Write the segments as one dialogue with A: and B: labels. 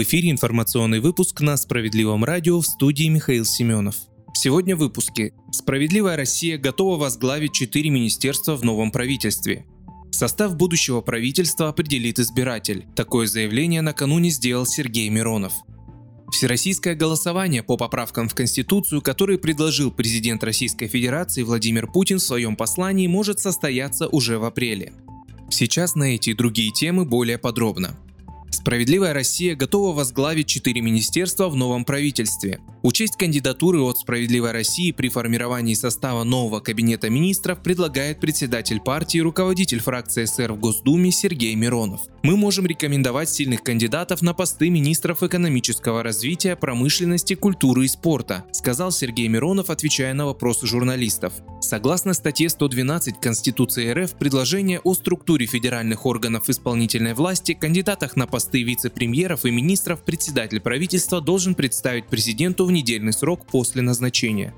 A: В эфире информационный выпуск на Справедливом радио в студии Михаил Семенов. Сегодня в выпуске. Справедливая Россия готова возглавить четыре министерства в новом правительстве. Состав будущего правительства определит избиратель. Такое заявление накануне сделал Сергей Миронов. Всероссийское голосование по поправкам в Конституцию, который предложил президент Российской Федерации Владимир Путин в своем послании, может состояться уже в апреле. Сейчас на эти и другие темы более подробно. Справедливая Россия готова возглавить четыре министерства в новом правительстве. Учесть кандидатуры от «Справедливой России» при формировании состава нового кабинета министров предлагает председатель партии и руководитель фракции СР в Госдуме Сергей Миронов. Мы можем рекомендовать сильных кандидатов на посты министров экономического развития, промышленности, культуры и спорта, сказал Сергей Миронов, отвечая на вопросы журналистов. Согласно статье 112 Конституции РФ, предложение о структуре федеральных органов исполнительной власти, кандидатах на посты вице-премьеров и министров председатель правительства должен представить президенту в недельный срок после назначения.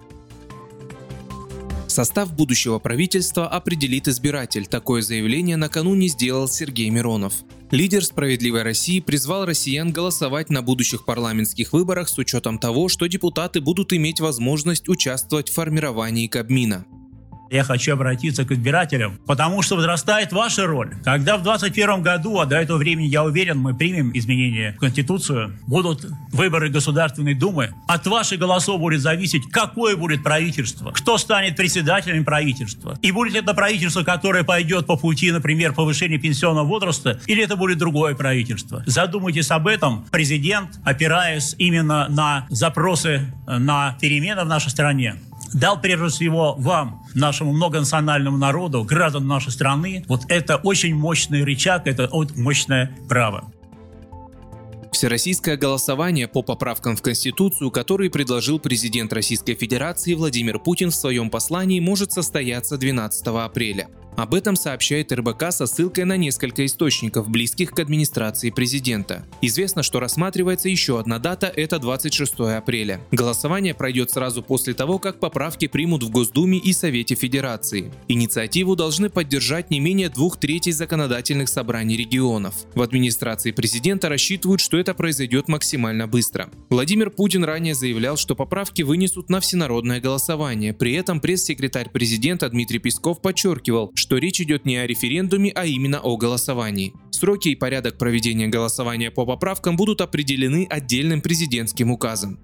A: Состав будущего правительства определит избиратель. Такое заявление накануне сделал Сергей Миронов. Лидер «Справедливой России» призвал россиян голосовать на будущих парламентских выборах с учетом того, что депутаты будут иметь возможность участвовать в формировании Кабмина.
B: Я хочу обратиться к избирателям, потому что возрастает ваша роль. Когда в 2021 году, а до этого времени, я уверен, мы примем изменения в Конституцию, будут выборы Государственной Думы, от ваших голосов будет зависеть, какое будет правительство, кто станет председателем правительства. И будет это правительство, которое пойдет по пути, например, повышения пенсионного возраста, или это будет другое правительство. Задумайтесь об этом. Президент, опираясь именно на запросы на перемены в нашей стране, дал прежде всего вам, нашему многонациональному народу, гражданам нашей страны, вот это очень мощный рычаг, это мощное право.
A: Всероссийское голосование по поправкам в Конституцию, которые предложил президент Российской Федерации Владимир Путин в своем послании, может состояться 12 апреля. Об этом сообщает РБК со ссылкой на несколько источников, близких к администрации президента. Известно, что рассматривается еще одна дата – это 26 апреля. Голосование пройдет сразу после того, как поправки примут в Госдуме и Совете Федерации. Инициативу должны поддержать не менее двух третей законодательных собраний регионов. В администрации президента рассчитывают, что это произойдет максимально быстро. Владимир Путин ранее заявлял, что поправки вынесут на всенародное голосование. При этом пресс-секретарь президента Дмитрий Песков подчеркивал, что речь идет не о референдуме, а именно о голосовании. Сроки и порядок проведения голосования по поправкам будут определены отдельным президентским указом.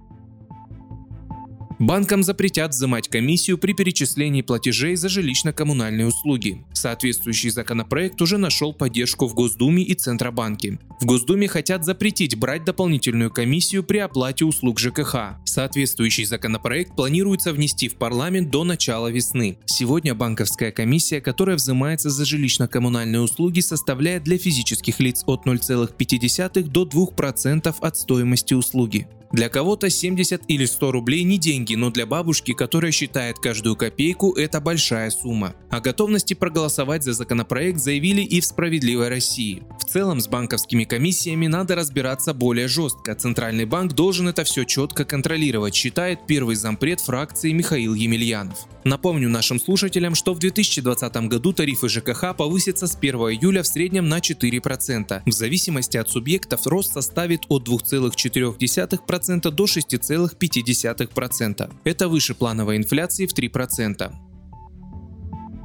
A: Банкам запретят взимать комиссию при перечислении платежей за жилищно-коммунальные услуги. Соответствующий законопроект уже нашел поддержку в Госдуме и Центробанке. В Госдуме хотят запретить брать дополнительную комиссию при оплате услуг ЖКХ. Соответствующий законопроект планируется внести в парламент до начала весны. Сегодня банковская комиссия, которая взимается за жилищно-коммунальные услуги, составляет для физических лиц от 0,5 до 2% от стоимости услуги. Для кого-то 70 или 100 рублей не деньги, но для бабушки, которая считает каждую копейку, это большая сумма. О готовности проголосовать за законопроект заявили и в «Справедливой России». В целом с банковскими комиссиями надо разбираться более жестко. Центральный банк должен это все четко контролировать, считает первый зампред фракции Михаил Емельянов. Напомню нашим слушателям, что в 2020 году тарифы ЖКХ повысятся с 1 июля в среднем на 4%. В зависимости от субъектов рост составит от 2,4% 3,5% до 6,5%. Это выше плановой инфляции в 3%.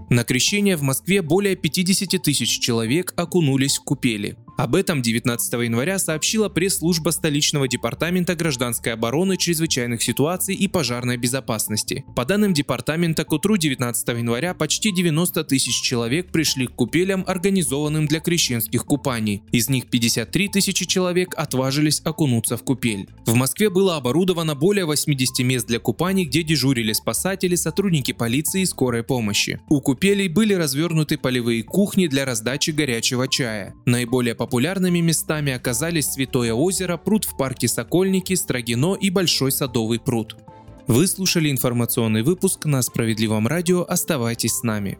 A: На крещение в Москве более 50 тысяч человек окунулись в купели. Об этом 19 января сообщила пресс-служба столичного департамента гражданской обороны, чрезвычайных ситуаций и пожарной безопасности. По данным департамента, к утру 19 января почти 90 тысяч человек пришли к купелям, организованным для крещенских купаний. Из них 53 тысячи человек отважились окунуться в купель. В Москве было оборудовано более 80 мест для купаний, где дежурили спасатели, сотрудники полиции и скорой помощи. У купелей были развернуты полевые кухни для раздачи горячего чая. Наиболее Популярными местами оказались Святое озеро, пруд в парке Сокольники, Строгино и Большой Садовый пруд. Вы слушали информационный выпуск на Справедливом радио. Оставайтесь с нами.